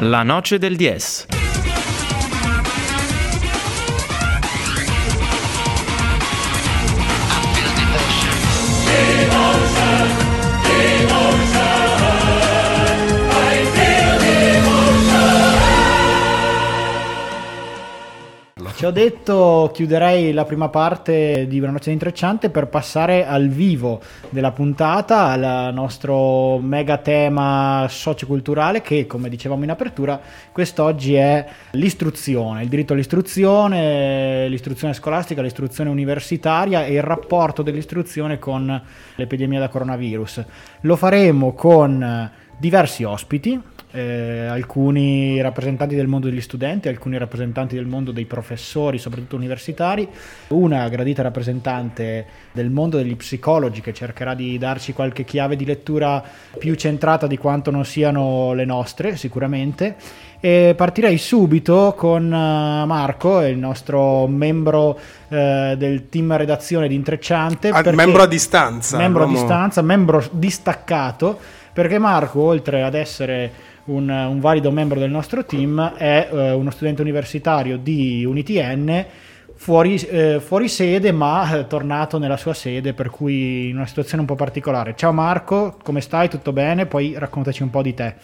La noce del Dies. Ci detto chiuderei la prima parte di Una noce intrecciante per passare al vivo della puntata, al nostro mega tema socioculturale che, come dicevamo in apertura, quest'oggi è l'istruzione, il diritto all'istruzione, l'istruzione scolastica, l'istruzione universitaria e il rapporto dell'istruzione con l'epidemia da coronavirus. Lo faremo con diversi ospiti, eh, alcuni rappresentanti del mondo degli studenti, alcuni rappresentanti del mondo dei professori, soprattutto universitari, una gradita rappresentante del mondo degli psicologi che cercherà di darci qualche chiave di lettura più centrata di quanto non siano le nostre, sicuramente. E partirei subito con uh, Marco, il nostro membro uh, del team redazione di Intrecciante. Ah, membro a distanza. Membro a distanza, membro distaccato, perché Marco, oltre ad essere un, un, valido membro del nostro team, è eh, uno studente universitario di UniTN fuori, eh, fuori sede ma eh, tornato nella sua sede per cui in una situazione un po' particolare. Ciao Marco, come stai? Tutto bene? Poi raccontaci un po' di te.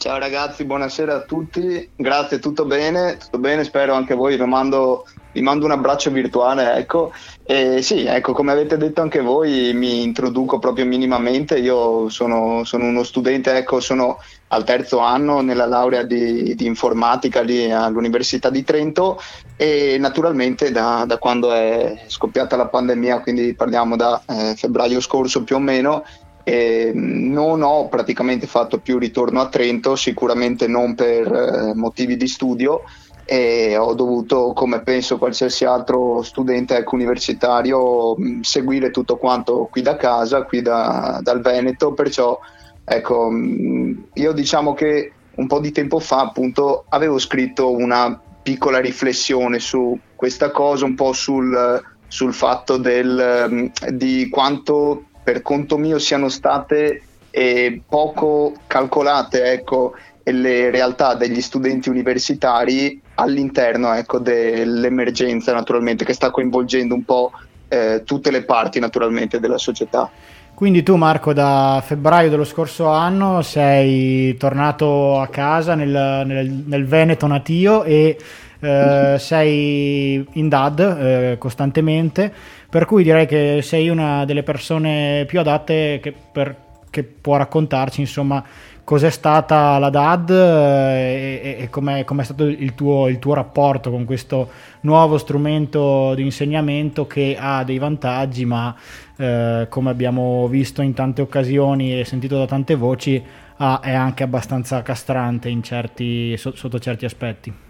Ciao ragazzi, buonasera a tutti, grazie, tutto bene, tutto bene, spero anche voi, vi mando, vi mando un abbraccio virtuale, ecco. E sì, ecco, come avete detto anche voi, mi introduco proprio minimamente, io sono, sono uno studente, ecco, sono al terzo anno nella laurea di, di informatica lì all'Università di Trento e naturalmente da, da, quando è scoppiata la pandemia, quindi parliamo da eh, febbraio scorso più o meno, e non ho praticamente fatto più ritorno a Trento, sicuramente non per eh, motivi di studio e ho dovuto, come penso qualsiasi altro studente ecco, universitario, seguire tutto quanto qui da casa, qui da, dal Veneto, perciò ecco, io diciamo che un po' di tempo fa appunto avevo scritto una piccola riflessione su questa cosa, un po' sul, sul fatto del, di quanto per conto mio siano state eh, poco calcolate ecco, le realtà degli studenti universitari all'interno ecco, dell'emergenza naturalmente che sta coinvolgendo un po' eh, tutte le parti naturalmente della società. Quindi tu Marco da febbraio dello scorso anno sei tornato a casa nel, nel, nel Veneto natio e eh, sei in DAD eh, costantemente, per cui direi che sei una delle persone più adatte che, per, che può raccontarci insomma cos'è stata la DAD eh, e, e com'è, com'è, stato il tuo, il tuo, rapporto con questo nuovo strumento di insegnamento che ha dei vantaggi ma eh, come abbiamo visto in tante occasioni e sentito da tante voci ha, è anche abbastanza castrante certi, sotto certi aspetti.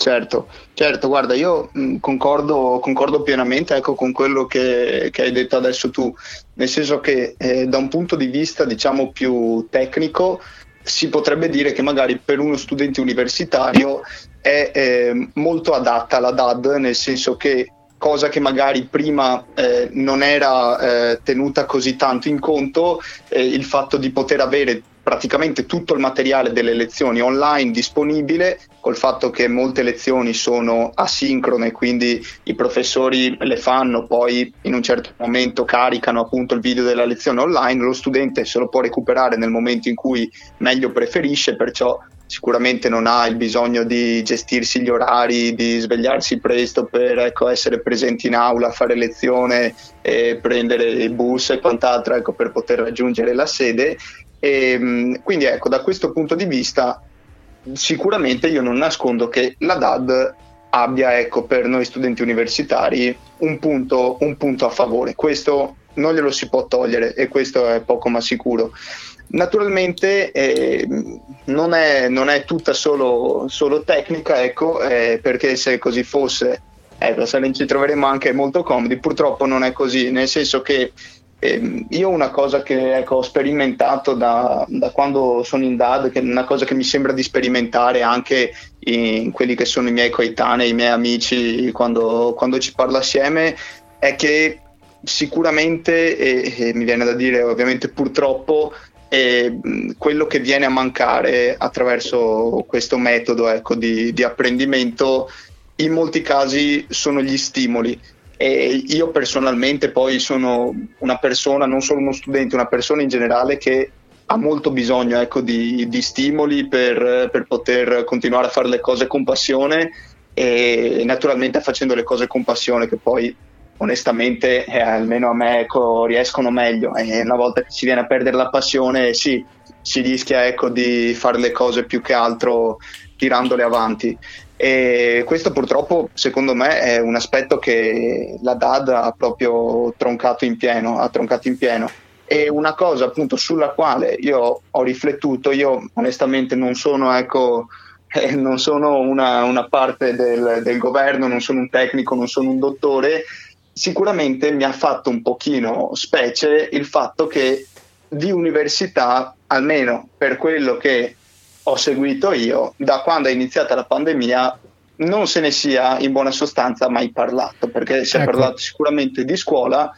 Certo, certo, guarda, io concordo, concordo, pienamente ecco, con quello che, che, hai detto adesso tu, nel senso che eh, da un punto di vista diciamo più tecnico si potrebbe dire che magari per uno studente universitario è eh, molto adatta la DAD, nel senso che cosa che magari prima eh, non era eh, tenuta così tanto in conto, eh, il fatto di poter avere praticamente tutto il materiale delle lezioni online disponibile, col fatto che molte lezioni sono asincrone, quindi i professori le fanno, poi in un certo momento caricano appunto il video della lezione online, lo studente se lo può recuperare nel momento in cui meglio preferisce, perciò sicuramente non ha il bisogno di gestirsi gli orari, di svegliarsi presto per ecco, essere presenti in aula, fare lezione, e prendere il bus e quant'altro ecco, per poter raggiungere la sede. E, ehm, quindi ecco, da questo punto di vista sicuramente io non nascondo che la DAD abbia ecco, per noi studenti universitari un punto, un punto a favore. Questo non glielo si può togliere e questo è poco ma sicuro. Naturalmente eh, non, è, non, è, tutta solo, solo tecnica, ecco, eh, perché se così fosse, ecco, ci troveremmo anche molto comodi. Purtroppo non è così, nel senso che eh, io una cosa che ecco, ho sperimentato da, da, quando sono in DAD, che è una cosa che mi sembra di sperimentare anche in quelli che sono i miei coetanei, i miei amici, quando, quando ci parlo assieme, è che sicuramente, e, e mi viene da dire ovviamente purtroppo, e quello che viene a mancare attraverso questo metodo ecco, di, di, apprendimento in molti casi sono gli stimoli. E io personalmente poi sono una persona, non solo uno studente, una persona in generale che ha molto bisogno ecco, di, di, stimoli per, per poter continuare a fare le cose con passione e naturalmente facendo le cose con passione che poi onestamente eh, almeno a me ecco, riescono meglio. E una volta che si viene a perdere la passione sì, si rischia ecco, di fare le cose più che altro tirandole avanti e questo purtroppo secondo me è un aspetto che la DAD ha proprio troncato in pieno, ha troncato in pieno. E una cosa appunto sulla quale io ho riflettuto, io onestamente non sono ecco, eh, non sono una, una parte del, del, governo, non sono un tecnico, non sono un dottore, sicuramente mi ha fatto un pochino specie il fatto che di università, almeno per quello che ho seguito io, da quando è iniziata la pandemia non se ne sia in buona sostanza mai parlato, perché si è ecco. parlato sicuramente di scuola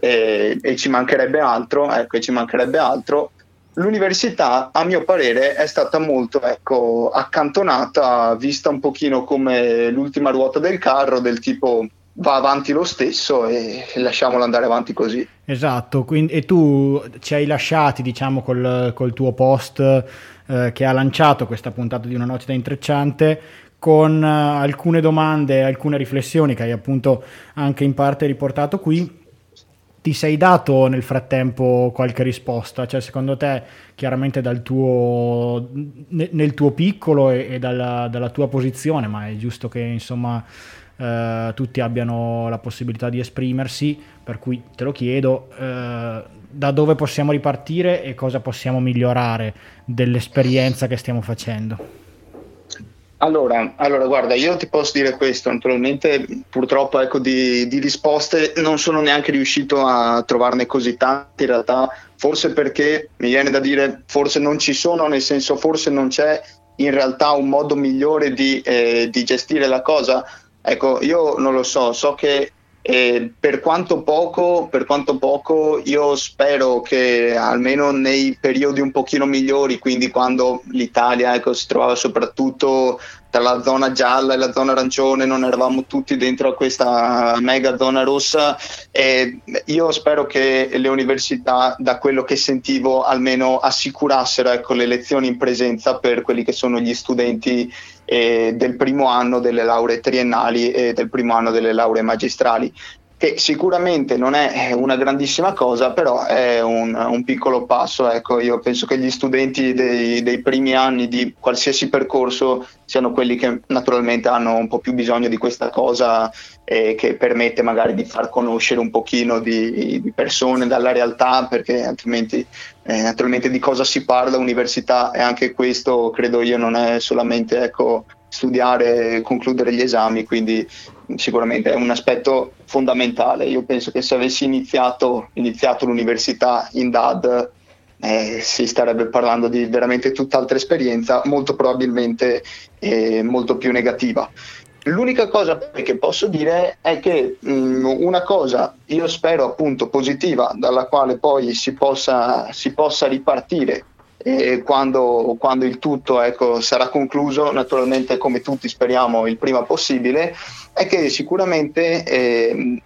eh, e ci mancherebbe altro, ecco, ci mancherebbe altro. L'università, a mio parere, è stata molto ecco, accantonata, vista un pochino come l'ultima ruota del carro, del tipo va avanti lo stesso e lasciamolo andare avanti così. Esatto, quindi, e tu ci hai lasciati, diciamo, col, col tuo post eh, che ha lanciato questa puntata di Una noce da intrecciante con eh, alcune domande, alcune riflessioni che hai appunto anche in parte riportato qui. Ti sei dato nel frattempo qualche risposta? Cioè, secondo te, chiaramente tuo, nel tuo piccolo e, e dalla, dalla tua posizione, ma è giusto che insomma eh, tutti abbiano la possibilità di esprimersi, per cui te lo chiedo, eh, da dove possiamo ripartire e cosa possiamo migliorare dell'esperienza che stiamo facendo? Allora, allora, guarda, io ti posso dire questo, naturalmente purtroppo ecco, di, di, risposte non sono neanche riuscito a trovarne così tante in realtà, forse perché mi viene da dire forse non ci sono, nel senso forse non c'è in realtà un modo migliore di, eh, di gestire la cosa, Ecco, io non lo so, so che eh, per, quanto poco, per quanto poco io spero che almeno nei periodi un pochino migliori, quindi quando l'Italia ecco, si trovava soprattutto tra la zona gialla e la zona arancione, non eravamo tutti dentro a questa mega zona rossa. E io spero che le università, da quello che sentivo, almeno assicurassero ecco, le lezioni in presenza per quelli che sono gli studenti eh, del primo anno delle lauree triennali e del primo anno delle lauree magistrali che sicuramente non è una grandissima cosa, però è un, un piccolo passo. Ecco, io penso che gli studenti dei, dei, primi anni di qualsiasi percorso siano quelli che naturalmente hanno un po' più bisogno di questa cosa e che permette magari di far conoscere un pochino di, di persone dalla realtà, perché altrimenti eh, naturalmente di cosa si parla all'università e anche questo credo io non è solamente ecco, studiare concludere gli esami, quindi sicuramente è un aspetto fondamentale. Io penso che se avessi iniziato, iniziato l'università in DAD eh, si starebbe parlando di veramente tutt'altra esperienza, molto probabilmente eh, molto più negativa. L'unica cosa che posso dire è che mh, mm, una cosa, io spero appunto positiva, dalla quale poi si possa, si possa ripartire e quando, quando il tutto ecco, sarà concluso, naturalmente come tutti speriamo il prima possibile, è che sicuramente eh,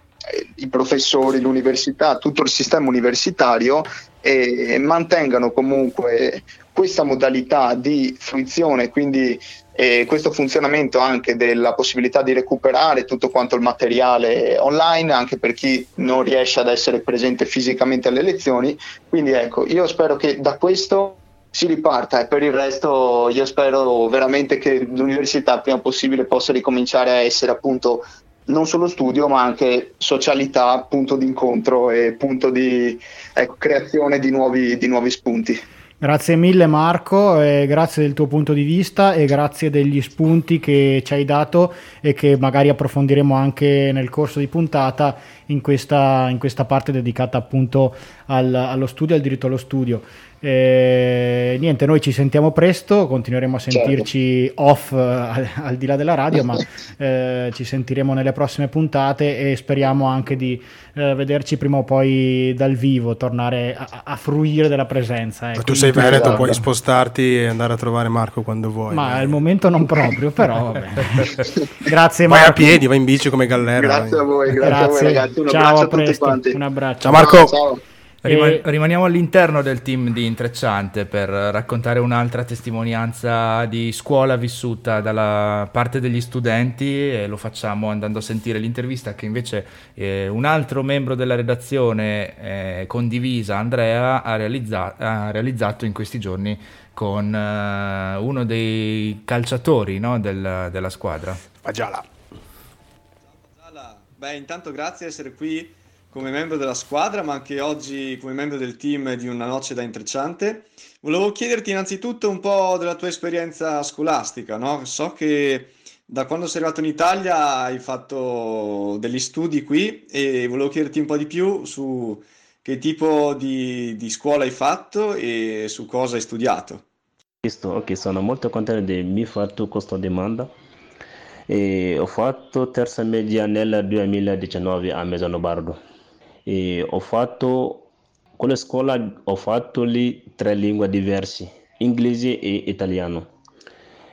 i professori, l'università, tutto il sistema universitario eh, mantengano comunque questa modalità di fruizione, quindi eh, questo funzionamento anche della possibilità di recuperare tutto quanto il materiale online, anche per chi non riesce ad essere presente fisicamente alle lezioni. Quindi ecco, io spero che da questo si riparta e per il resto io spero veramente che l'università prima possibile possa ricominciare a essere appunto non solo studio ma anche socialità, punto di incontro e punto di ecco, creazione di nuovi, di nuovi spunti. Grazie mille Marco, grazie del tuo punto di vista e grazie degli spunti che ci hai dato e che magari approfondiremo anche nel corso di puntata in questa, in questa parte dedicata appunto al, allo studio, al diritto allo studio. Eh, niente, noi ci sentiamo presto, continueremo a certo. sentirci certo. off al, al, di là della radio, ma eh, ci sentiremo nelle prossime puntate e speriamo anche di eh, vederci prima o poi dal vivo, tornare a, a fruire della presenza. Eh. Tu sei Veneto, esatto. puoi spostarti e andare a trovare Marco quando vuoi. Ma al momento non proprio, però grazie Marco. Vai a piedi, vai in bici come Gallera. Grazie a voi, grazie, grazie, a voi ragazzi. Un Ciao, abbraccio a, tutti quanti. Un abbraccio. Ciao Marco. Ciao. Riman- rimaniamo all'interno del team di Intrecciante per raccontare un'altra testimonianza di scuola vissuta dalla parte degli studenti e lo facciamo andando a sentire l'intervista che invece eh, un altro membro della redazione eh, condivisa, Andrea, ha, realizza- ha, realizzato in questi giorni con eh, uno dei calciatori no, del, della squadra. Fagiala. Beh, intanto grazie di essere qui come membro della squadra, ma anche oggi come membro del team di Una Noce da Intrecciante. Volevo chiederti innanzitutto un po' della tua esperienza scolastica, no? So che da quando sei arrivato in Italia hai fatto degli studi qui e volevo chiederti un po' di più su che tipo di, di scuola hai fatto e su cosa hai studiato. Ok, sono molto contento di aver fatto questa domanda. E ho fatto terza media nel 2019 a Mesano Bardo e ho fatto con la scuola ho fatto lì tre lingue diverse inglese e italiano.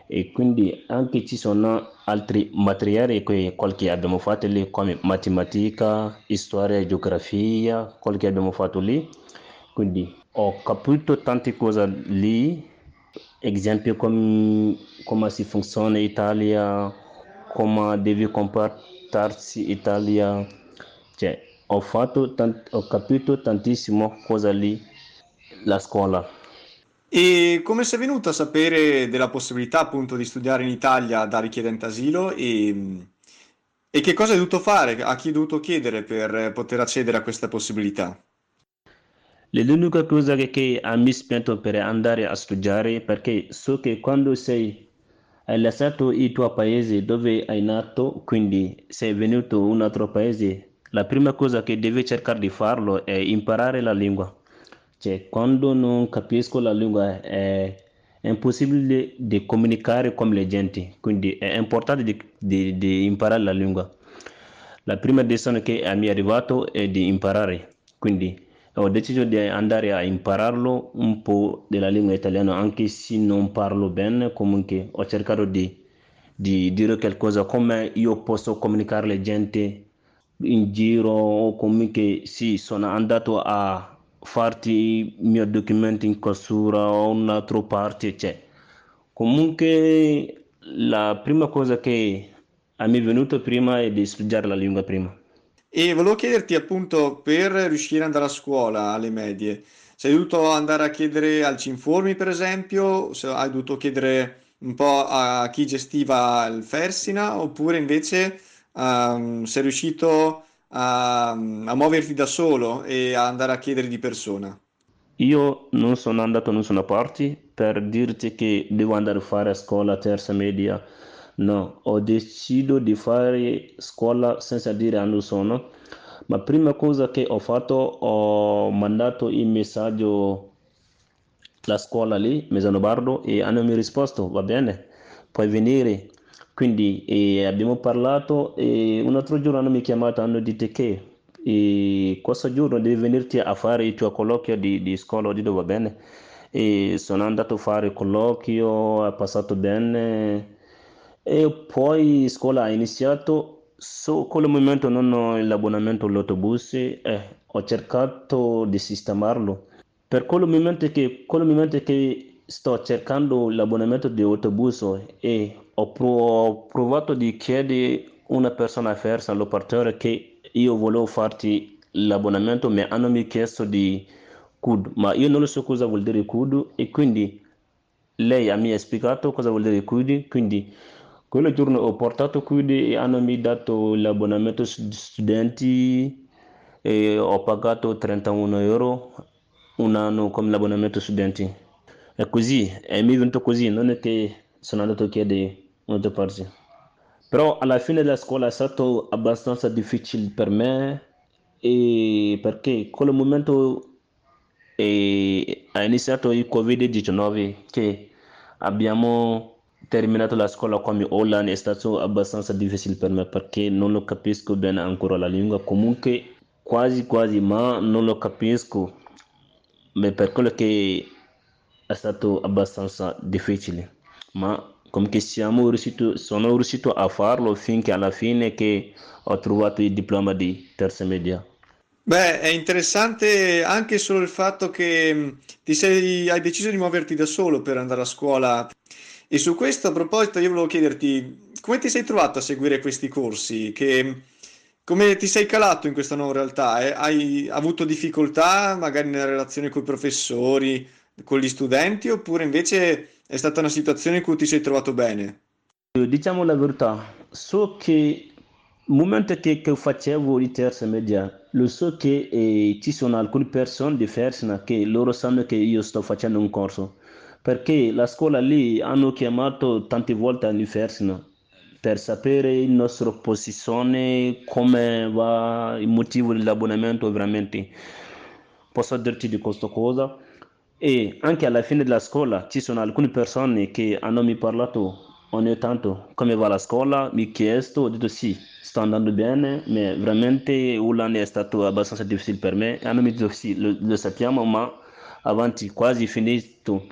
E quindi anche ci sono altri materiali che qualche abbiamo fatto lì come matematica storia geografia qualche abbiamo fatto lì. Quindi ho capito tante cose lì. Esempio come, come si funziona in Italia come deve comportarsi in Italia. Cioè ho, fatto ho capito tantissimo cosa lì la scuola. E come sei venuto a sapere della possibilità appunto di studiare in Italia da richiedente asilo e, e che cosa hai dovuto fare, a chi hai dovuto chiedere per poter accedere a questa possibilità? L'unica cosa che mi spinto per andare a studiare perché so che quando sei hai lasciato il tuo paese dove hai nato, quindi sei venuto in un altro paese, la prima cosa che devi cercare di farlo è imparare la lingua. Cioè, quando non capisco la lingua è, impossibile di comunicare con le gente, quindi è importante di, di, di imparare la lingua. La prima decisione che mi è arrivata è di imparare, quindi ho deciso di andare a impararlo un po' della lingua italiana, anche se non parlo bene, comunque ho cercato di, di dire qualcosa, come io posso comunicare alle gente in giro o comunque sì, sono andato a farti i miei documenti in questura o un'altra parte, cioè comunque la prima cosa che me è venuta prima è di studiare la lingua prima. E volevo chiederti appunto per riuscire ad andare a scuola alle medie, sei dovuto andare a chiedere al Cinformi per esempio, se hai dovuto chiedere un po' a chi gestiva il Fersina oppure invece um, sei riuscito a, a, muoverti da solo e a andare a chiedere di persona? Io non sono andato da nessuna parte per dirti che devo andare a fare scuola terza media. No, ho deciso di fare scuola senza dire a nessuno. Ma prima cosa che ho fatto, ho mandato il messaggio alla scuola lì, Mesano Bardo, e hanno mi risposto, va bene, puoi venire. Quindi eh, abbiamo parlato e un altro giorno hanno mi chiamato, hanno detto che e questo giorno devi venirti a fare il tuo colloquio di, di scuola, ho detto va bene. E sono andato a fare il colloquio, è passato bene e poi scuola ha iniziato. So, quel momento non ho l'abbonamento all'autobus e eh, ho cercato di sistemarlo. Per quel momento che, quel momento che sto cercando l'abbonamento di autobus e ho, ho provato di chiedere a una persona diversa all'operatore che io volevo farti l'abbonamento, ma hanno mi chiesto di CUD, ma io non so cosa vuol dire CUD e quindi lei mi ha spiegato cosa vuol dire CUD, quindi quel giorno ho portato CUD e hanno mi dato l'abbonamento studenti e ho pagato 31 euro un anno come l'abbonamento studenti. è così, è mi venuto così, non è che sono andato a chiedere un'altra parte. Però alla fine della scuola è stato abbastanza difficile per me perché quel momento è, è iniziato il Covid-19 che abbiamo terminato la scuola come online è stato abbastanza difficile per me perché non lo capisco bene ancora la lingua. Comunque quasi quasi ma non lo capisco. Beh, per quello che è stato abbastanza difficile. Ma come siamo riuscito, sono riuscito a farlo finché alla fine che ho trovato il diploma di terza media Beh, è interessante anche solo il fatto che ti sei, hai deciso di muoverti da solo per andare a scuola. E su questo, a proposito, io volevo chiederti come ti sei trovato a seguire questi corsi? Che, come ti sei calato in questa nuova realtà? eh? Hai avuto difficoltà magari nella relazione con i professori, con gli studenti, oppure invece è stata una situazione in cui ti sei trovato bene? Diciamo la verità, so che il momento che, che facevo di terza media, lo so che eh, ci sono alcune persone diverse che loro sanno che io sto facendo un corso, perché la scuola lì hanno chiamato tante volte all'inferno per sapere la nostra posizione, come va il motivo dell'abbonamento veramente. Posso dirti di questa cosa? E anche alla fine della scuola ci sono alcune persone che hanno mi parlato ogni tanto come va la scuola, mi chiesto, ho detto sì, sto andando bene, ma veramente un anno è stato abbastanza difficile per me. E hanno mi detto sì, lo, lo sappiamo, ma avanti, quasi finito.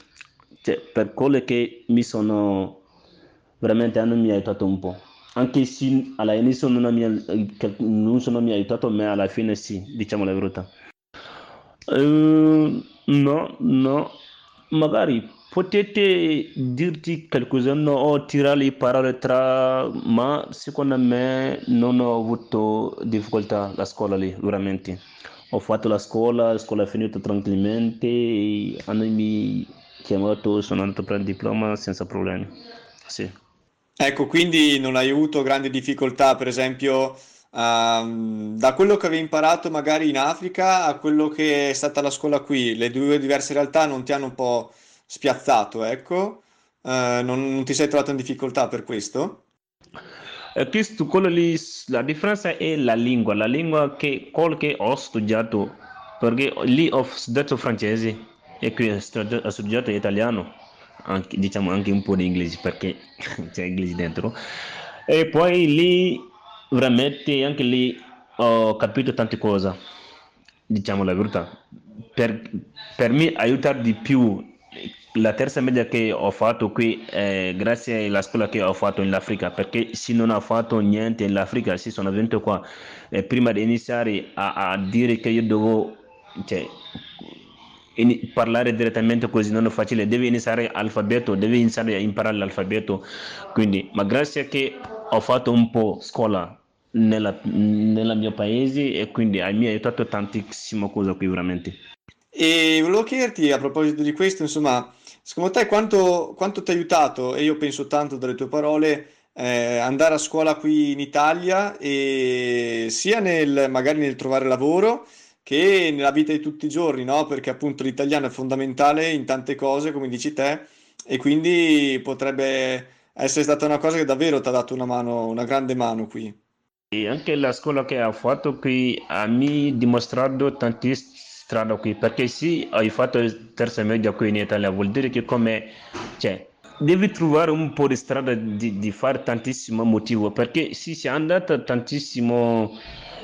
Cioè, per quello che mi sono veramente hanno mi aiutato un po'. Anche se all'inizio non non sono mi aiutato, ma alla fine sì, diciamo la verità. Eh, no, no, magari potete dirti qualcos'anno o tirare le parole tra, ma secondo me non ho avuto difficoltà la scuola lì, veramente. Ho fatto la scuola, la scuola è finita tranquillamente, hanno mi chiamato, sono andato a prendere il diploma senza problemi. Sì. Ecco, quindi non hai avuto grandi difficoltà, per esempio, ehm, da quello che avevi imparato magari in Africa a quello che è stata la scuola qui, le due diverse realtà non ti hanno un po' spiazzato, ecco? Eh, non, non ti sei trovato in difficoltà per questo? Eh, questo, quello lì, la differenza è la lingua, la lingua che, che ho studiato, perché lì ho studiato francese e qui ho studiato, ho studiato italiano, anche, diciamo anche un po' di inglese perché c'è inglese dentro. E poi lì, veramente, anche lì ho capito tante cose, diciamo la verità. Per, per me aiutare di più la terza media che ho fatto qui è grazie alla scuola che ho fatto in Africa, perché se non ho fatto niente in Africa, se sono venuto qua, eh, prima di iniziare a, a dire che io devo cioè, in- parlare direttamente così non è facile, devi iniziare l'alfabeto, devi iniziare a imparare l'alfabeto, quindi, ma grazie che ho fatto un po' scuola nel mio paese e quindi mi ha aiutato tantissimo cosa qui veramente. E volevo chiederti a proposito di questo, insomma, secondo te quanto, quanto ti ha aiutato, e io penso tanto dalle tue parole, eh, andare a scuola qui in Italia e sia nel, magari nel trovare lavoro che nella vita di tutti i giorni, no? Perché appunto l'italiano è fondamentale in tante cose, come dici te, e quindi potrebbe essere stata una cosa che davvero ti ha dato una mano, una grande mano qui. E anche la scuola che ho fatto qui ha mi dimostrato tantissimo strada qui, perché se hai fatto terza media qui in Italia vuol dire che come, cioè, devi trovare un po' di strada di, di fare tantissimo motivo, perché se si è andata tantissimo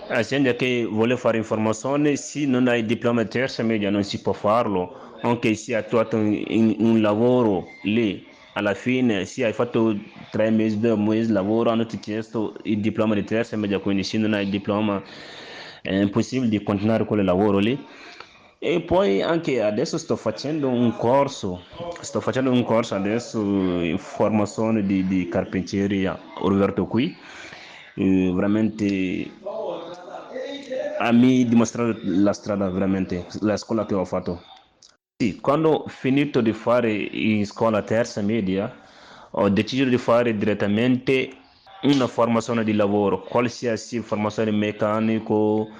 azienda che vuole fare informazione, se non hai diploma terza media non si può farlo, anche se hai un, un- un lavoro lì, alla fine se hai fatto tre mesi, due mesi di lavoro, hanno ti chiesto il diploma di terza media, quindi se non hai il diploma è impossibile di continuare quel lavoro lì. E poi anche adesso sto facendo un corso, sto facendo un corso adesso in formazione di, di carpenteria, Roberto qui, Eh, veramente a me dimostrare la strada veramente, la scuola che ho fatto. Sì, quando ho finito di fare in scuola terza media, ho deciso di fare direttamente una formazione di lavoro, qualsiasi formazione meccanico,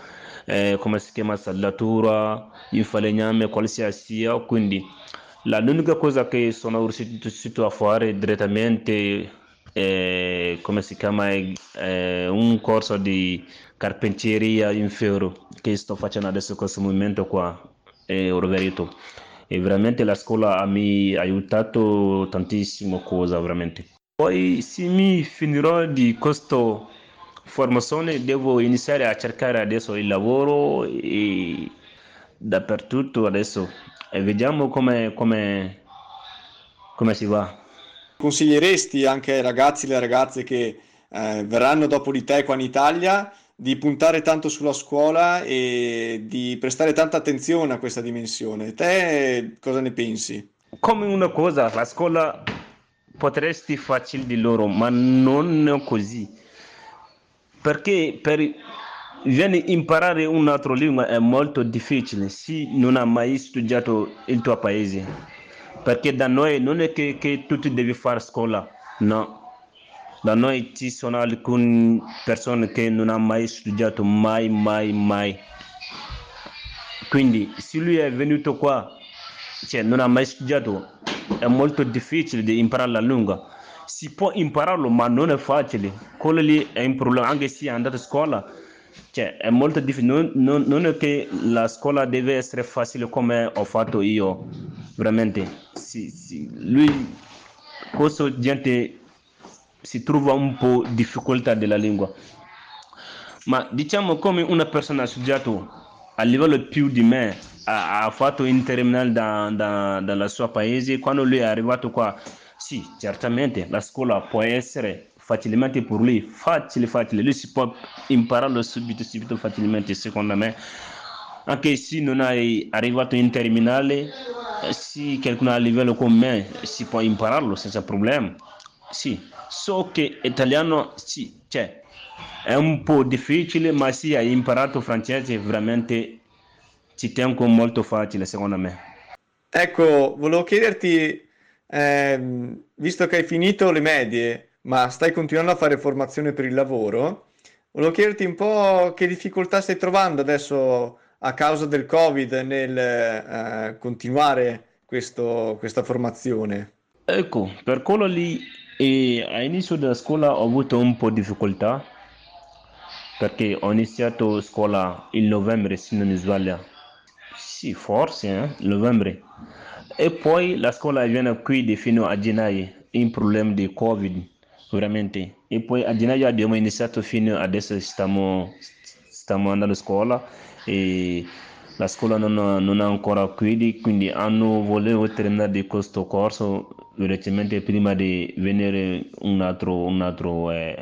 eh, come si chiama, saldatura, in falegname, qualsiasi sia, quindi l'unica cosa che sono riuscito a fare direttamente è, come si chiama, è un corso di carpenteria in ferro che sto facendo adesso in questo momento qua, è Orvereto. E veramente la scuola mi ha aiutato tantissimo cosa, veramente. Poi se mi finirò di questa formazione devo iniziare a cercare adesso il lavoro e dappertutto adesso e vediamo come, come, come si va. Consiglieresti anche ai ragazzi e alle ragazze che eh, verranno dopo di te qua in Italia di puntare tanto sulla scuola e di prestare tanta attenzione a questa dimensione. Te cosa ne pensi? Come una cosa, la scuola potresti facile di loro, ma non così. Perché per viene imparare un'altra lingua è molto difficile se non hai mai studiato il tuo paese. Perché da noi non è che, che tu devi fare scuola, no da noi ci sono alcune persone che non hanno mai studiato, mai, mai, mai. Quindi se lui è venuto qua, cioè non ha mai studiato, è molto difficile di imparare la lingua. Si può impararlo, ma non è facile. Quello lì è un problema, anche se è andato a scuola, cioè è molto difficile. Non, non, non, è che la scuola deve essere facile come ho fatto io, veramente. Sì, sì. Lui, questo gente si trova un po' difficoltà della lingua. Ma diciamo come una persona ha studiato a livello più di me, ha, ha fatto interminale da, da, dal suo paese, quando lui è arrivato qua, sì, certamente la scuola può essere facilmente per lui, facile, facile, lui si può impararlo subito, subito, facilmente, secondo me. Anche se non è arrivato in terminale, se qualcuno a livello come me si può impararlo senza problema. Sì, so che italiano sì, cioè, è un po' difficile, ma se hai imparato francese veramente ci tengo molto facile secondo me. Ecco, volevo chiederti, ehm, visto che hai finito le medie, ma stai continuando a fare formazione per il lavoro, volevo chiederti un po' che difficoltà stai trovando adesso a causa del Covid nel eh, continuare questo, questa formazione. Ecco, per quello lì e all'inizio della scuola ho avuto un po' di difficoltà perché ho iniziato scuola in novembre, se non mi sbaglio. Sì, forse, eh? novembre. E poi la scuola viene qui fino a gennaio, in problema di Covid, veramente. E poi a gennaio abbiamo iniziato fino adesso stiamo, stiamo andando a scuola e la scuola non, non è ancora qui, quindi hanno voluto terminare questo corso recentemente prima di venire un altro, un altro eh,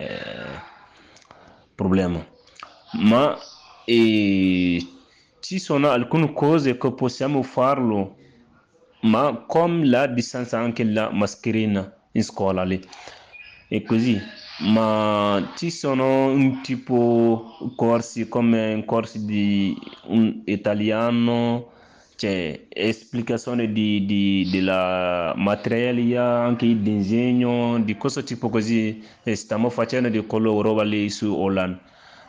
problema. Ma eh, ci sono alcune cose che possiamo farlo, ma come la distanza anche la mascherina in scuola lì. E così ma ci sono un tipo corsi come corsi di un italiano c'è esplicazione di, di, della materialia anche il disegno di questo tipo così stiamo facendo di quello roba lì su online.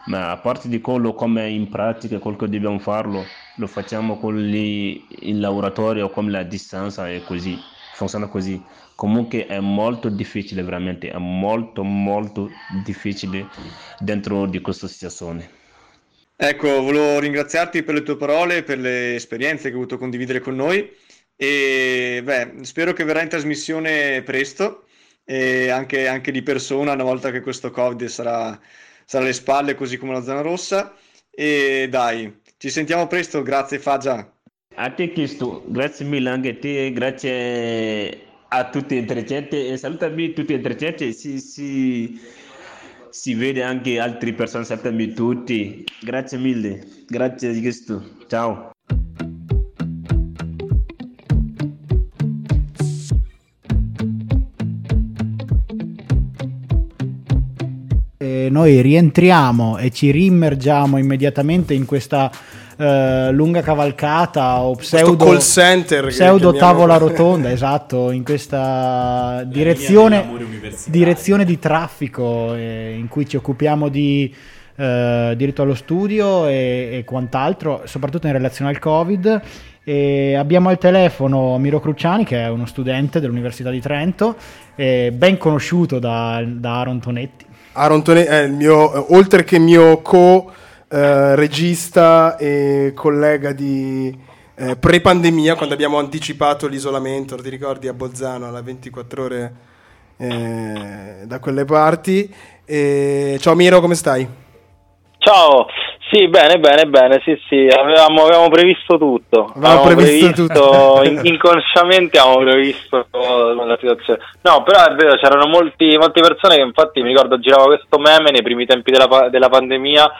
Ma a parte di quello come in pratica quello che dobbiamo farlo lo facciamo con lì in laboratorio come la distanza e così funziona così. Comunque è molto difficile veramente è molto molto difficile dentro di questa situazione. Ecco volevo ringraziarti per le tue parole per le esperienze che hai voluto condividere con noi. E beh spero che verrà in trasmissione presto e anche, anche di persona una volta che questo covid sarà, sarà alle spalle così come la zona rossa. E dai ci sentiamo presto. Grazie Fagia a te Cristo. Grazie mille anche a te grazie a tutti e 300 e salutami tutti e 300 si, si, si vede anche altre persone. Salutami tutti. Grazie mille. Grazie questo ciao. Noi rientriamo e ci rimmergiamo immediatamente in questa eh, lunga cavalcata o pseudo, call center pseudo tavola rotonda, esatto, in questa direzione, direzione di traffico eh, in cui ci occupiamo di eh, diritto allo studio e, e, quant'altro, soprattutto in relazione al Covid. E abbiamo al telefono Miro Cruciani, che è uno studente dell'Università di Trento, ben conosciuto da, da Aaron Tonetti. Aaron Tonetti è il mio, oltre che mio co-regista eh, e collega di eh, pre-pandemia, quando abbiamo anticipato l'isolamento, ti ricordi, a Bolzano alla 24 ore eh, da quelle parti. Ciao Miro, come stai? Ciao, sì, bene, bene, bene, sì, sì, avevamo, avevamo previsto tutto. Avevamo, avevamo previsto, previsto tutto. In, inconsciamente avevamo previsto la situazione. No, però è vero, c'erano molti, molte persone che infatti mi ricordo girava questo meme nei primi tempi della, della pandemia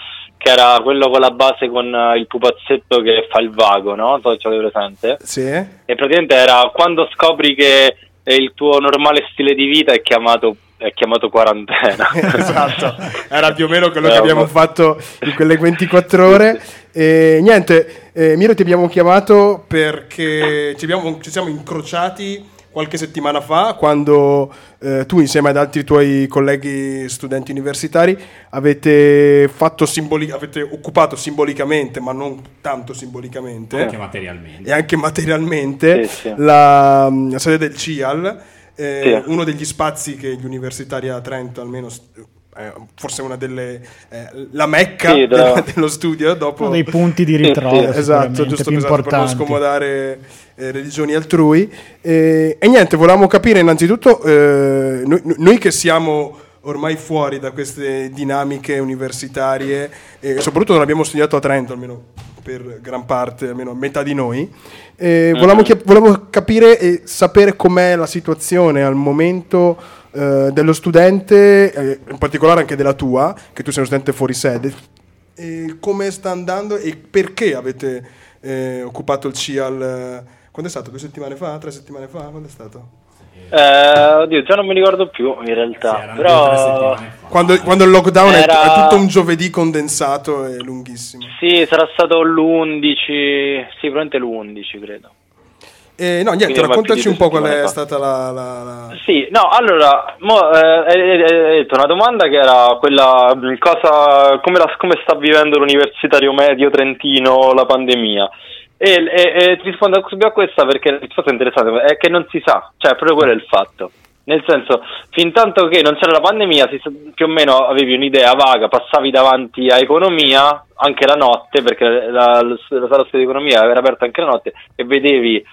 che era quello con la base con il pupazzetto che fa il vago, no? So se ce l'avete presente. Sì. E praticamente era quando scopri che il tuo normale stile di vita è chiamato è chiamato quarantena. esatto, era più o meno quello che abbiamo fatto in quelle 24 ore. E niente, eh, Miro ti abbiamo chiamato perché ci, abbiamo, ci siamo incrociati qualche settimana fa, quando eh, tu insieme ad altri tuoi colleghi studenti universitari avete, simboli- avete occupato simbolicamente, ma non tanto simbolicamente, anche materialmente, e anche materialmente sì, sì. La, la, sede del CIAL, eh, sì. uno degli spazi che gli universitari a Trento almeno forse una delle eh, la mecca sì, da... dello studio dopo uno dei punti di ritrovo sì, esatto giusto più esatto, per non scomodare eh, religioni altrui. E niente volevamo capire innanzitutto eh, noi, noi, che siamo ormai fuori da queste dinamiche universitarie e soprattutto non abbiamo studiato a Trento almeno per gran parte almeno metà di noi eh, volevamo, chi- volevamo capire e sapere com'è la situazione al momento eh, dello studente, eh, in particolare anche della tua, che tu sei uno studente fuori sede, e come sta andando e perché avete eh, occupato il CIAL? Quando è stato? Due settimane fa? Tre settimane fa? Quando è stato? Eh, oddio, già non mi ricordo più in realtà. Sì, però... Quando, quando, il lockdown era... è, tutto un giovedì condensato e lunghissimo. Sì, sarà stato l'11, sì, probabilmente l'11 credo. Eh, no, niente, raccontaci un po' qual è fa. stata la, la, la, Sì, no, allora, mo, eh, hai detto una domanda che era quella, cosa, come, la, come sta vivendo l'universitario medio trentino la pandemia? E, e, e ti rispondo subito a questa perché la risposta è interessante, è che non si sa, cioè proprio quello è il fatto. Nel senso, fin tanto che non c'era la pandemia, si, più o meno avevi un'idea vaga, passavi davanti a economia anche la notte, perché la, la, la sala di economia era aperta anche la notte, e vedevi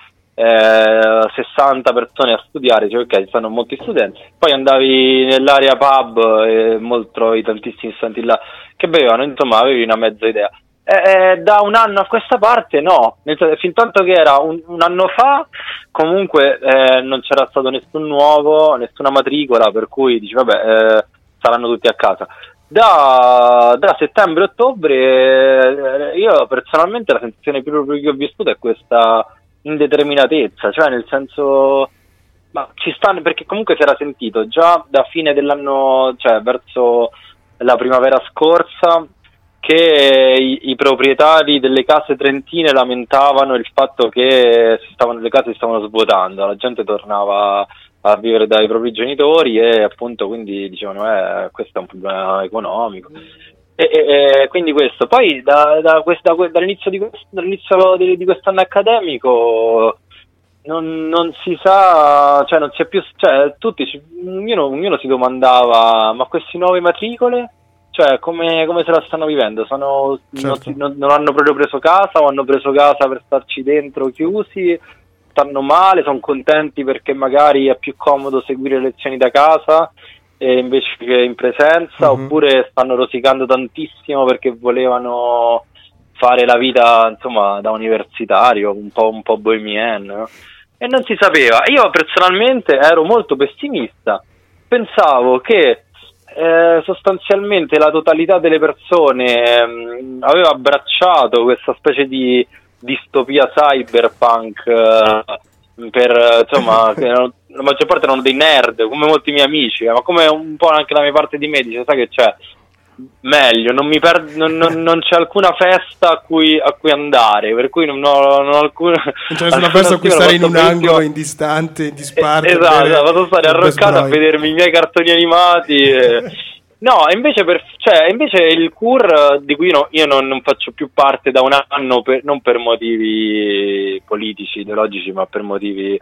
eh, 60 persone a studiare, cioè ok, ci stanno molti studenti, poi andavi nell'area pub e molto, trovi tantissimi studenti là che bevevano, insomma avevi una mezza idea. Eh, da un anno a questa parte no, fin tanto che era un, un anno fa comunque eh, non c'era stato nessun nuovo, nessuna matricola, per cui dici vabbè eh, saranno tutti a casa. Da, da settembre-ottobre eh, io personalmente la sensazione più che ho vissuto è questa indeterminatezza, cioè nel senso ma ci stanno perché comunque si era sentito già da fine dell'anno, cioè verso la primavera scorsa che i, i, proprietari delle case trentine lamentavano il fatto che stavano, le case si stavano svuotando, la gente tornava a vivere dai propri genitori e appunto quindi dicevano eh, questo è un problema economico. E, e, e quindi questo. Poi da, da questa, dall'inizio, di, dall'inizio di, di quest'anno accademico non, non, si sa, cioè non si è più, cioè tutti, ognuno, ognuno si domandava ma queste nuove matricole? Cioè, come, come, se la stanno vivendo? Sono, certo. non, non, hanno proprio preso casa o hanno preso casa per starci dentro chiusi? Stanno male? Sono contenti perché magari è più comodo seguire le lezioni da casa? Invece che in presenza, mm-hmm. oppure stanno rosicando tantissimo perché volevano fare la vita insomma da universitario, un po', un po bohemian, no? e non si sapeva. Io personalmente ero molto pessimista, pensavo che eh, sostanzialmente la totalità delle persone mh, mm, aveva abbracciato questa specie di distopia cyberpunk eh, per insomma la maggior parte erano dei nerd come molti miei amici ma come un po' anche la mia parte di medici sai che c'è? Meglio non, per, non, non, non, c'è alcuna festa a cui, a cui, andare per cui non ho, non ho alcuna non c'è nessuna festa a cui stare in un angolo in distante in disparte esatto vado stare arroccato a vedermi i miei cartoni animati e, No, invece, per, cioè, invece il CUR di cui no, io non, non, faccio più parte da un anno, per, non per motivi politici, ideologici, ma per motivi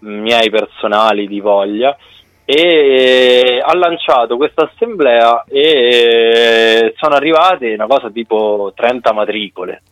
miei personali di voglia, e ha lanciato questa assemblea e sono arrivate una cosa tipo 30 matricole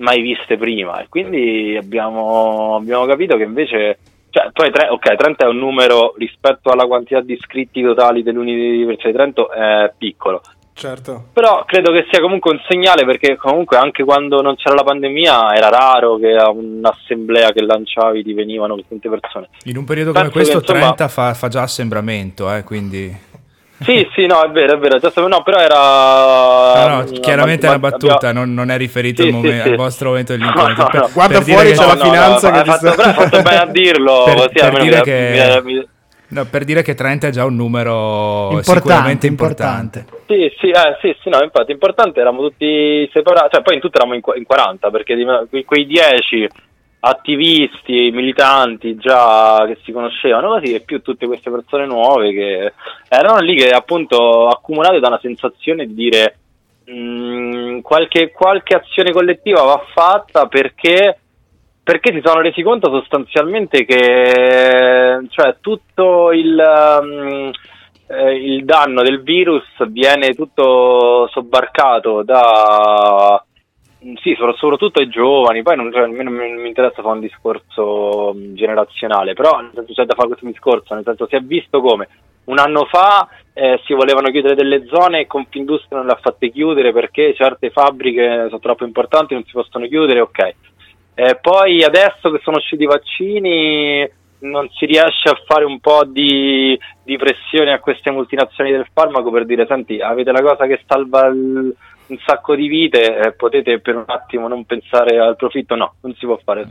mai viste prima. E quindi abbiamo, abbiamo capito che invece cioè, poi tre, ok, 30 è un numero rispetto alla quantità di iscritti totali dell'Università di Trento è piccolo. Certo. Però credo che sia comunque un segnale perché comunque anche quando non c'era la pandemia era raro che a un'assemblea che lanciavi ti venivano tante persone. In un periodo come Penso questo che, insomma, 30 fa, fa, già assembramento, eh, quindi... Sì, sì, no, è vero, è vero. Già, no, però era. No, no, chiaramente è una battuta, abbiamo... non, non, è riferito sì, al, momento, sì, al, vostro momento dell'incontro. No, per, Guarda per fuori c'è la finanza che hai fatto, sta... fatto bene a dirlo. per, così, per dire che... Mi... No, per dire che 30 è già un numero importante, sicuramente importante. importante. Sì, sì, eh, sì, sì, no, infatti importante, eravamo tutti separati, cioè poi in tutto eravamo in, in 40 perché di, quei 10 attivisti, militanti già che si conoscevano così e più tutte queste persone nuove che erano lì che appunto accumulate da una sensazione di dire mh, mm, qualche, qualche azione collettiva va fatta perché perché si sono resi conto sostanzialmente che cioè, tutto il, um, eh, il danno del virus viene tutto sobbarcato da sì, soprattutto ai giovani, poi non, cioè, non, mi interessa fare un discorso mm, generazionale, però senso c'è da fare questo discorso, nel senso si è visto come un anno fa eh, si volevano chiudere delle zone e Confindustria non le ha fatte chiudere perché certe fabbriche sono troppo importanti, non si possono chiudere, ok. Eh, poi adesso che sono usciti i vaccini non si riesce a fare un po' di, di pressione a queste multinazionali del farmaco per dire senti avete la cosa che salva il un sacco di vite, eh, potete per un attimo non pensare al profitto, no, non si può fare.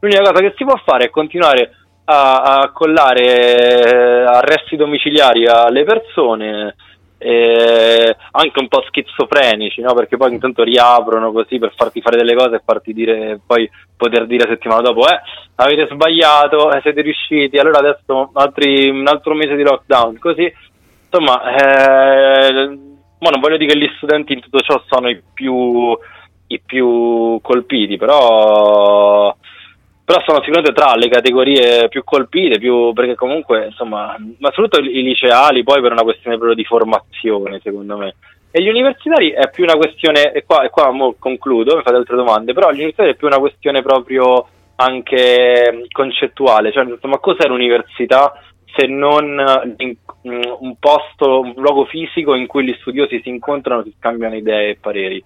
L'unica cosa che si può fare è continuare a, a collare eh, arresti domiciliari alle persone, eh, anche un po' schizofrenici, no? perché poi intanto riaprono così per farti fare delle cose e farti dire, poi poter dire settimana dopo, eh, avete sbagliato, eh, siete riusciti, allora adesso altri, un altro mese di lockdown, così, insomma, eh, ma non voglio dire che gli studenti in tutto ciò sono i più, i più colpiti, però, però sono sicuramente tra le categorie più colpite, più, perché comunque, insomma, ma soprattutto i liceali poi per una questione proprio di formazione, secondo me. E gli universitari è più una questione, e qua, e qua concludo, mi fate altre domande, però gli universitari è più una questione proprio anche concettuale, cioè insomma cos'è l'università se non in, mm, un posto, un luogo fisico in cui gli studiosi si incontrano, si scambiano idee e pareri.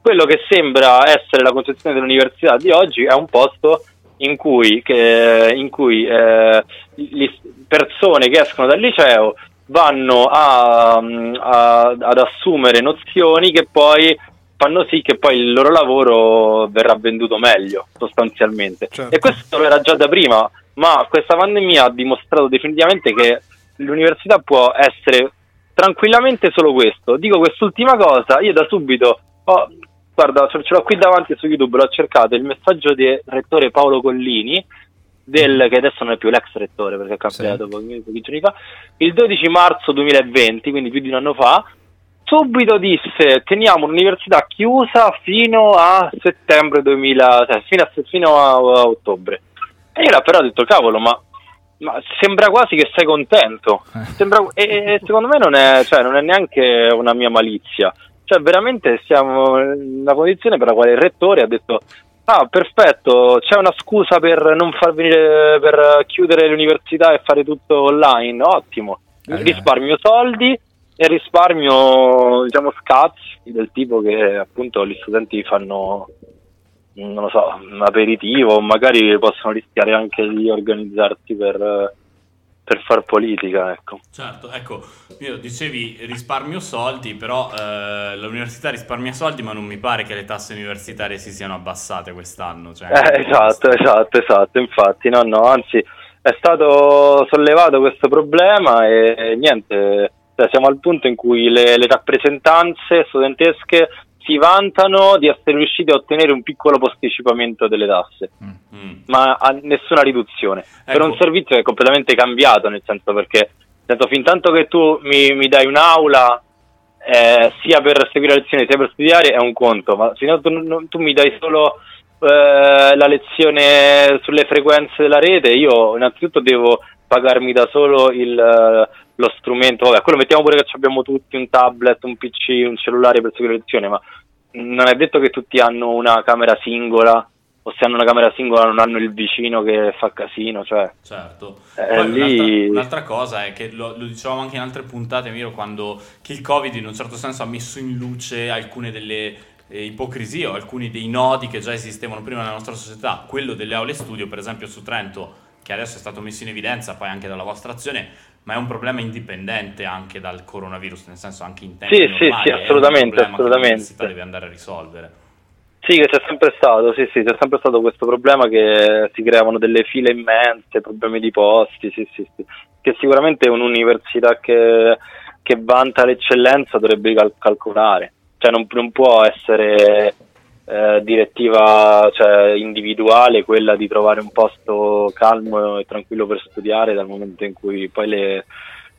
Quello che sembra essere la concezione dell'università di oggi è un posto in cui, che, in cui eh, persone che escono dal liceo vanno a, a, ad assumere nozioni che poi fanno sì che poi il loro lavoro verrà venduto meglio sostanzialmente. Certo. E questo era già da prima, ma questa pandemia ha dimostrato definitivamente che l'università può essere tranquillamente solo questo. Dico quest'ultima cosa, io da subito ho, guarda, ce l'ho qui davanti su YouTube, l'ho cercato, il messaggio del rettore Paolo Collini, del, che adesso non è più l'ex rettore perché è cambiato sì. pochi giorni fa, il 12 marzo 2020, quindi più di un anno fa, subito disse teniamo l'università chiusa fino a settembre 2000, cioè fino a, fino a, a ottobre. E io però ho detto, cavolo, ma, ma sembra quasi che sei contento. Eh. Sembra, e, e, secondo me non è, cioè, non è neanche una mia malizia. Cioè, veramente siamo in una condizione per la quale il rettore ha detto Ah, perfetto, c'è una scusa per non far venire per chiudere l'università e fare tutto online. Ottimo. Eh. Risparmio soldi e risparmio, diciamo, scazzi del tipo che appunto gli studenti fanno non lo so, un aperitivo, magari possono rischiare anche di organizzarsi per, per far politica, ecco. Certo, ecco, io dicevi risparmio soldi, però eh, l'università risparmia soldi, ma non mi pare che le tasse universitarie si siano abbassate quest'anno. Cioè, eh, esatto, esatto, esatto, infatti, no, no, anzi è stato sollevato questo problema e, e niente, cioè, siamo al punto in cui le, le rappresentanze studentesche si vantano di essere riusciti a ottenere un piccolo posticipamento delle tasse, mm. ma a nessuna riduzione. Ecco. Per un servizio che è completamente cambiato, nel senso perché nel senso, fin tanto che tu mi, mi dai un'aula eh, sia per seguire le lezioni sia per studiare è un conto, ma se no tu, tu mi dai solo eh, la lezione sulle frequenze della rete, io innanzitutto devo pagarmi da solo il, lo strumento, vabbè, quello mettiamo pure che abbiamo tutti un tablet, un PC, un cellulare per seguire le lezioni, ma non è detto che tutti hanno una camera singola o se hanno una camera singola non hanno il vicino che fa casino, cioè... Certo. Eh, lì... un'altra, un'altra, cosa è che lo, lo, dicevamo anche in altre puntate, Miro, quando che il Covid in un certo senso ha messo in luce alcune delle eh, ipocrisie o alcuni dei nodi che già esistevano prima nella nostra società, quello delle aule studio, per esempio su Trento, che adesso è stato messo in evidenza poi anche dalla vostra azione, ma è un problema indipendente anche dal coronavirus, nel senso anche in tempi sì, normali, sì, sì, assolutamente, assolutamente. che deve andare a risolvere. Sì, che c'è sempre stato, sì, sì, c'è sempre stato questo problema che si creavano delle file immense, problemi di posti, sì, sì, sì. che sicuramente un'università che, che vanta l'eccellenza dovrebbe cal- calcolare, cioè non, non può essere eh, direttiva cioè, individuale quella di trovare un posto calmo e tranquillo per studiare dal momento in cui poi le,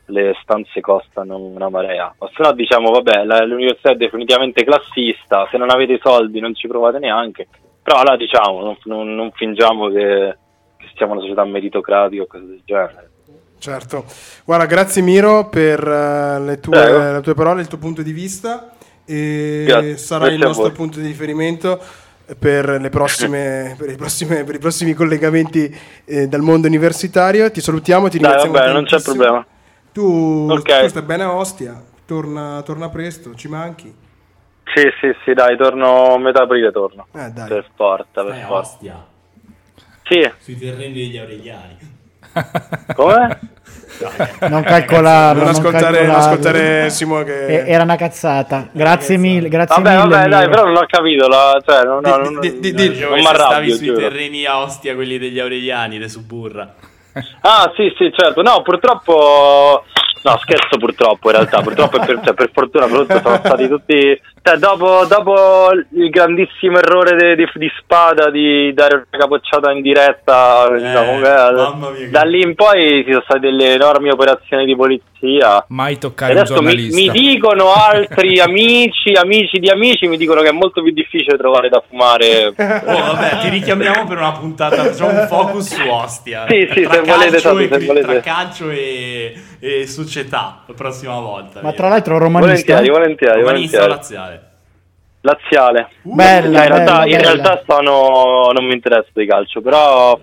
le stanze costano una marea. O se no diciamo, vabbè, la, l'università è definitivamente classista, se non avete i soldi non ci provate neanche, però allora diciamo, non, non, non fingiamo che, che siamo una società meritocratica o cose del genere. Certo, guarda, grazie Miro per uh, le, tue, le, tue, parole, il tuo punto di vista e grazie. sarà grazie il nostro punto di riferimento per, prossime, per, prossime, per i prossimi collegamenti eh, dal mondo universitario. Ti salutiamo, ti ringraziamo. Dai, vabbè, non c'è problema. Tu, okay. tu stai bene a Ostia, torna, torna, presto, ci manchi. Sì, sì, sì, dai, torno a metà aprile, torno. Eh, dai. Per forza, per forza. Ostia. Sì. Sui terreni degli Aureliani. Come? non calcolarlo. Non ascoltare, non ascoltare Simo che... Era una cazzata. Grazie mille. Grazie vabbè, mille vabbè, dai, però non ho capito. La, cioè, non, no, non, di, di, di, non mi arrabbio. sui terreni a Ostia, quelli degli Aureliani, de Suburra. Ah, sì, sì, certo. No, purtroppo. No, scherzo purtroppo in realtà, purtroppo per, cioè, per fortuna sono stati tutti... Cioè, dopo, dopo il grandissimo errore di, di, di, Spada di dare una capocciata in diretta, eh, diciamo, eh, da lì in poi ci sono state delle enormi operazioni di polizia. Mai toccare Adesso un mi, mi, dicono altri amici, amici di amici, mi dicono che è molto più difficile trovare da fumare. oh, vabbè, ti richiamiamo per una puntata, facciamo un focus su Ostia. Sì, sì, se volete, esatto, se volete. Tra calcio e, e società la prossima volta. Ma tra l'altro romanista. Volentieri, volentieri. Romanista volentieri. laziale. Laziale. Uh, bella, in, realtà, bella, in realtà sono, non mi interessa di calcio, però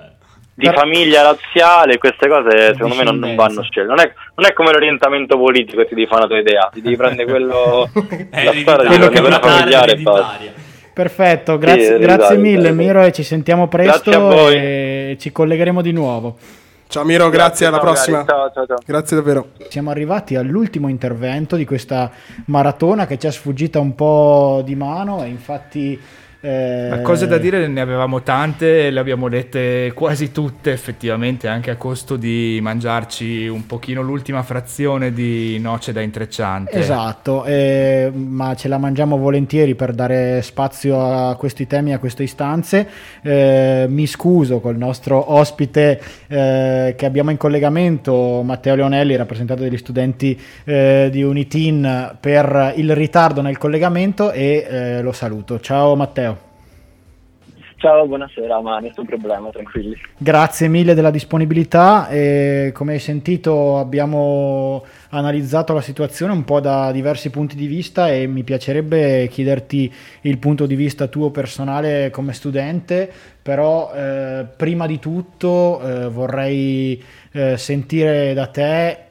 di però... famiglia razziale queste cose secondo me non, non vanno scelte. Non è, non è, come l'orientamento politico che ti devi fare una tua idea, ti devi prendere quello, la storia di quello familiare e basta. Perfetto, grazie, sì, grazie mille. Miro e ci sentiamo presto e ci collegheremo di nuovo. Ciao Miro, grazie, grazie alla prossima. Ciao, ciao, ciao. Grazie davvero. Siamo arrivati all'ultimo intervento di questa maratona che ci è sfuggita un po' di mano e infatti eh... cose da dire ne avevamo tante, le abbiamo dette quasi tutte effettivamente, anche a costo di mangiarci un pochino l'ultima frazione di noce da intrecciante. Esatto, eh, ma ce la mangiamo volentieri per dare spazio a questi temi, a queste istanze. Eh, mi scuso col nostro ospite eh, che abbiamo in collegamento, Matteo Leonelli, rappresentante degli studenti eh, di Unitin, per il ritardo nel collegamento e eh, lo saluto. Ciao Matteo. Ciao, buonasera, ma nessun problema, tranquilli. Grazie mille della disponibilità. E, come hai sentito abbiamo analizzato la situazione un po' da diversi punti di vista e mi piacerebbe chiederti il punto di vista tuo personale come studente, però eh, prima di tutto eh, vorrei eh, sentire da te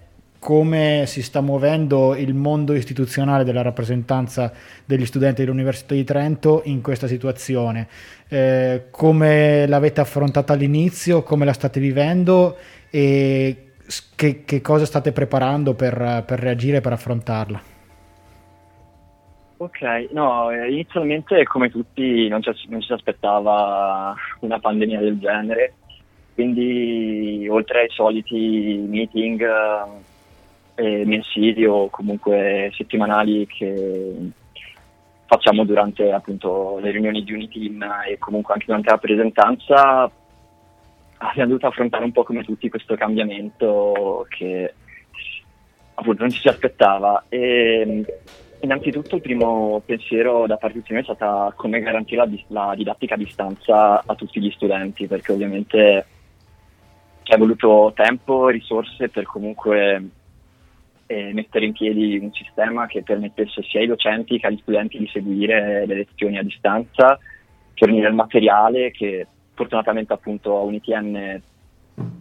come si sta muovendo il mondo istituzionale della rappresentanza degli studenti dell'Università di Trento in questa situazione. Eh, come l'avete affrontata all'inizio, come la state vivendo e che, che cosa state preparando per, per reagire, per affrontarla? Ok, no, inizialmente come tutti non ci, non ci si aspettava una pandemia del genere, quindi oltre ai soliti meeting eh, mensili o comunque settimanali che facciamo durante appunto le riunioni di Uniteam e comunque anche durante la rappresentanza abbiamo dovuto affrontare un po' come tutti questo cambiamento che appunto non ci si aspettava. E Innanzitutto il primo pensiero da parte di noi è stata come garantire la, la, didattica a distanza a tutti gli studenti, perché ovviamente ci è voluto tempo, e risorse per comunque eh, mettere in piedi un sistema che permettesse sia ai docenti che agli studenti di seguire le lezioni a distanza, fornire il materiale che fortunatamente appunto a UniTN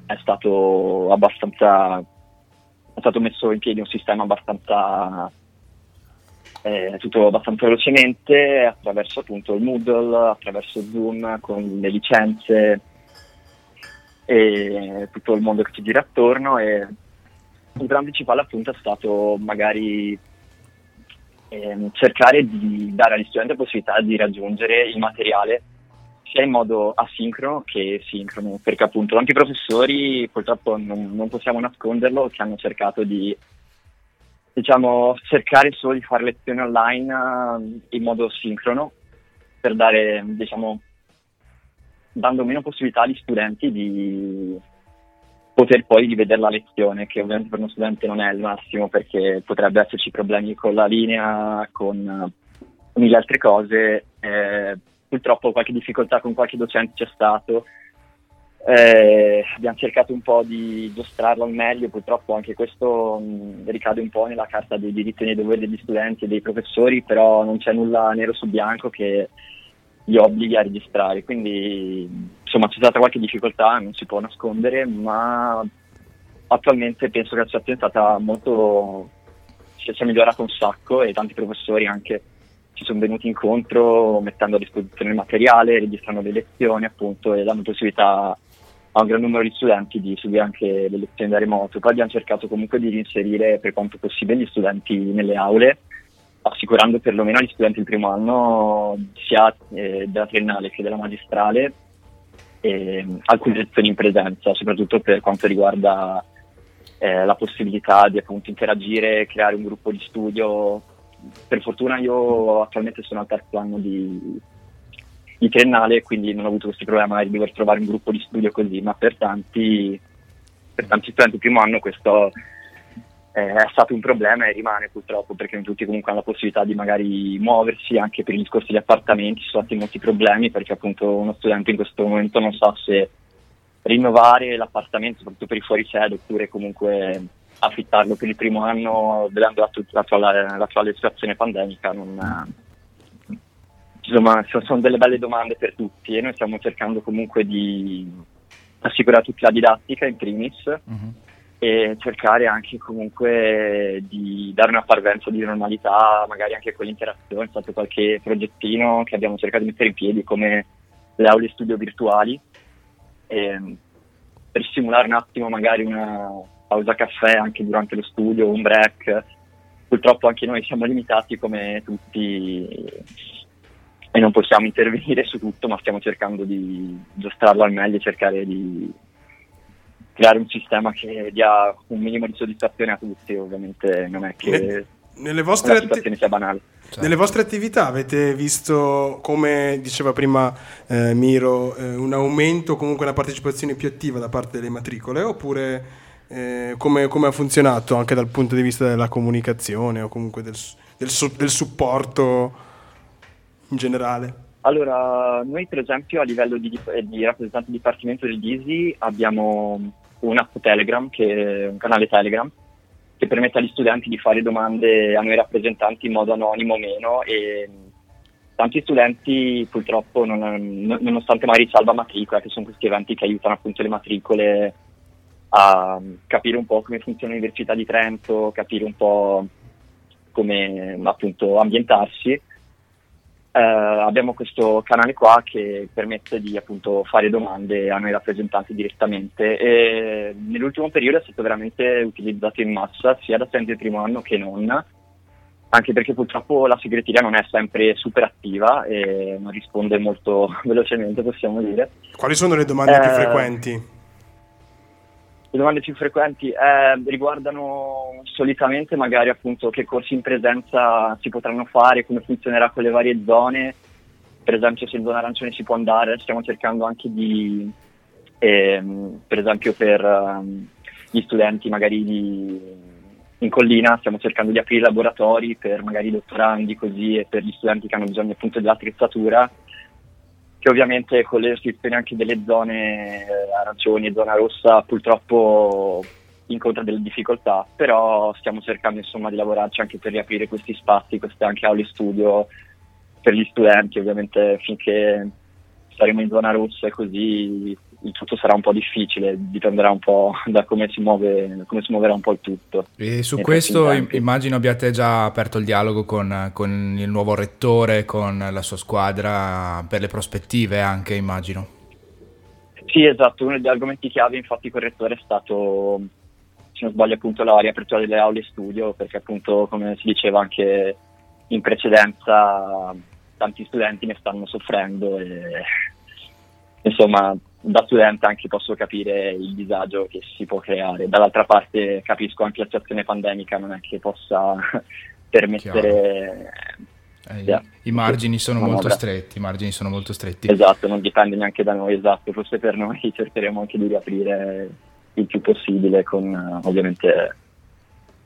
è stato abbastanza è stato messo in piedi un sistema abbastanza eh, tutto abbastanza velocemente attraverso appunto il Moodle, attraverso Zoom con le licenze e tutto il mondo che ci gira attorno e il gran principale appunto è stato magari ehm, cercare di dare agli studenti la possibilità di raggiungere il materiale sia in modo asincrono che sincrono, perché appunto tanti professori purtroppo non, non possiamo nasconderlo che hanno cercato di diciamo, cercare solo di fare lezioni online uh, in modo sincrono per dare, diciamo, dando meno possibilità agli studenti di poter poi rivedere la lezione, che ovviamente per uno studente non è il massimo perché potrebbe esserci problemi con la linea, con, mille altre cose. Eh, purtroppo qualche difficoltà con qualche docente c'è stato. Eh, abbiamo cercato un po' di giostrarlo al meglio, purtroppo anche questo mh, ricade un po' nella carta dei diritti e dei doveri degli studenti e dei professori, però non c'è nulla nero su bianco che li obblighi a registrare. Quindi insomma c'è stata qualche difficoltà, non si può nascondere, ma attualmente penso che la situazione è stata molto si è migliorata un sacco e tanti professori anche ci sono venuti incontro mettendo a disposizione il materiale, registrando le lezioni appunto e dando possibilità a un gran numero di studenti di seguire anche le lezioni da remoto. Poi abbiamo cercato comunque di inserire per quanto possibile gli studenti nelle aule, assicurando perlomeno agli studenti del primo anno sia eh, della triennale che della magistrale eh, alcune lezioni in presenza, soprattutto per quanto riguarda eh, la possibilità di appunto interagire, creare un gruppo di studio. Per fortuna io attualmente sono al terzo anno di, di triennale, quindi non ho avuto questo problema di dover trovare un gruppo di studio così, ma per tanti, per tanti studenti primo anno questo eh, è stato un problema e rimane purtroppo perché non tutti comunque hanno la possibilità di magari muoversi anche per il discorso di appartamenti, ci sono stati molti problemi perché appunto uno studente in questo momento non sa se rinnovare l'appartamento soprattutto per i fuorisede oppure comunque affittarlo per il primo anno vedendo l'attuale, situazione pandemica non, insomma sono delle belle domande per tutti e noi stiamo cercando comunque di assicurare tutti la didattica in primis uh-huh. E cercare anche comunque di dare una parvenza di normalità magari anche con l'interazione, è stato qualche progettino che abbiamo cercato di mettere in piedi come le aule studio virtuali e, per simulare un attimo magari una pausa caffè anche durante lo studio, un break. Purtroppo anche noi siamo limitati come tutti e non possiamo intervenire su tutto, ma stiamo cercando di giostrarlo al meglio e cercare di creare un sistema che dia un minimo di soddisfazione a tutti, ovviamente non è che nelle vostre, la situazione sia banale. Certo. Nelle vostre attività avete visto, come diceva prima eh, Miro, eh, un aumento, comunque una partecipazione più attiva da parte delle matricole oppure eh, come, come, ha funzionato anche dal punto di vista della comunicazione o comunque del, del, del supporto in generale? Allora, noi per esempio a livello di, di rappresentante di dipartimento del DISI abbiamo un'app Telegram, che è un canale Telegram, che permette agli studenti di fare domande a noi rappresentanti in modo anonimo o meno e tanti studenti purtroppo, non, nonostante magari salva matricola, che sono questi eventi che aiutano appunto le matricole a capire un po' come funziona l'Università di Trento, capire un po' come appunto ambientarsi. Uh, abbiamo questo canale qua che permette di appunto fare domande a noi rappresentanti direttamente e nell'ultimo periodo è stato veramente utilizzato in massa sia da studenti del primo anno che non anche perché purtroppo la segreteria non è sempre super attiva e non risponde molto velocemente possiamo dire quali sono le domande uh, più eh, frequenti? Le domande più frequenti eh, riguardano solitamente magari appunto che corsi in presenza si potranno fare, come funzionerà con le varie zone, per esempio se in zona arancione si può andare, stiamo cercando anche di, ehm, per esempio per um, gli studenti magari di in collina stiamo cercando di aprire laboratori per magari i dottorandi così e per gli studenti che hanno bisogno appunto dell'attrezzatura che ovviamente con le restrizioni anche delle zone eh, arancioni e zona rossa purtroppo incontra delle difficoltà, però stiamo cercando insomma di lavorarci anche per riaprire questi spazi, queste anche aule studio per gli studenti, ovviamente finché saremo in zona rossa e così il tutto sarà un po' difficile, dipenderà un po' da come si, muove, come si muoverà un po' il tutto. E su questo immagino abbiate già aperto il dialogo con, con, il nuovo rettore, con la sua squadra, per le prospettive anche immagino. Sì, esatto, uno degli argomenti chiave infatti con il rettore è stato, se non sbaglio appunto, la riapertura delle aule studio, perché appunto come si diceva anche in precedenza tanti studenti ne stanno soffrendo e insomma da studente anche posso capire il disagio che si può creare. Dall'altra parte capisco anche la situazione pandemica, non è che possa permettere... Eh, yeah. I margini sono no, molto stretti, i margini sono molto stretti. Esatto, non dipende neanche da noi, esatto, forse per noi cercheremo anche di riaprire il più possibile con ovviamente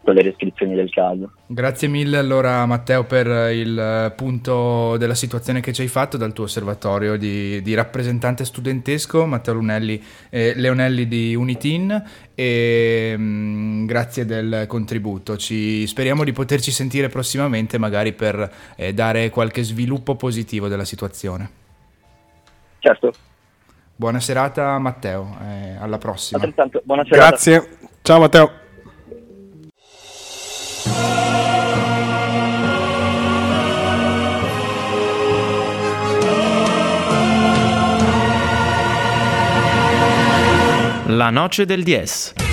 con le restrizioni del caso. Grazie mille allora Matteo per il punto della situazione che ci hai fatto dal tuo osservatorio di, di rappresentante studentesco, Matteo Lunelli, eh, Leonelli di Unitin e mh, mm, grazie del contributo. Ci, speriamo di poterci sentire prossimamente magari per eh, dare qualche sviluppo positivo della situazione. Certo. Buona serata Matteo, eh, alla prossima. Buona serata. Grazie, ciao Matteo. La noce del 10.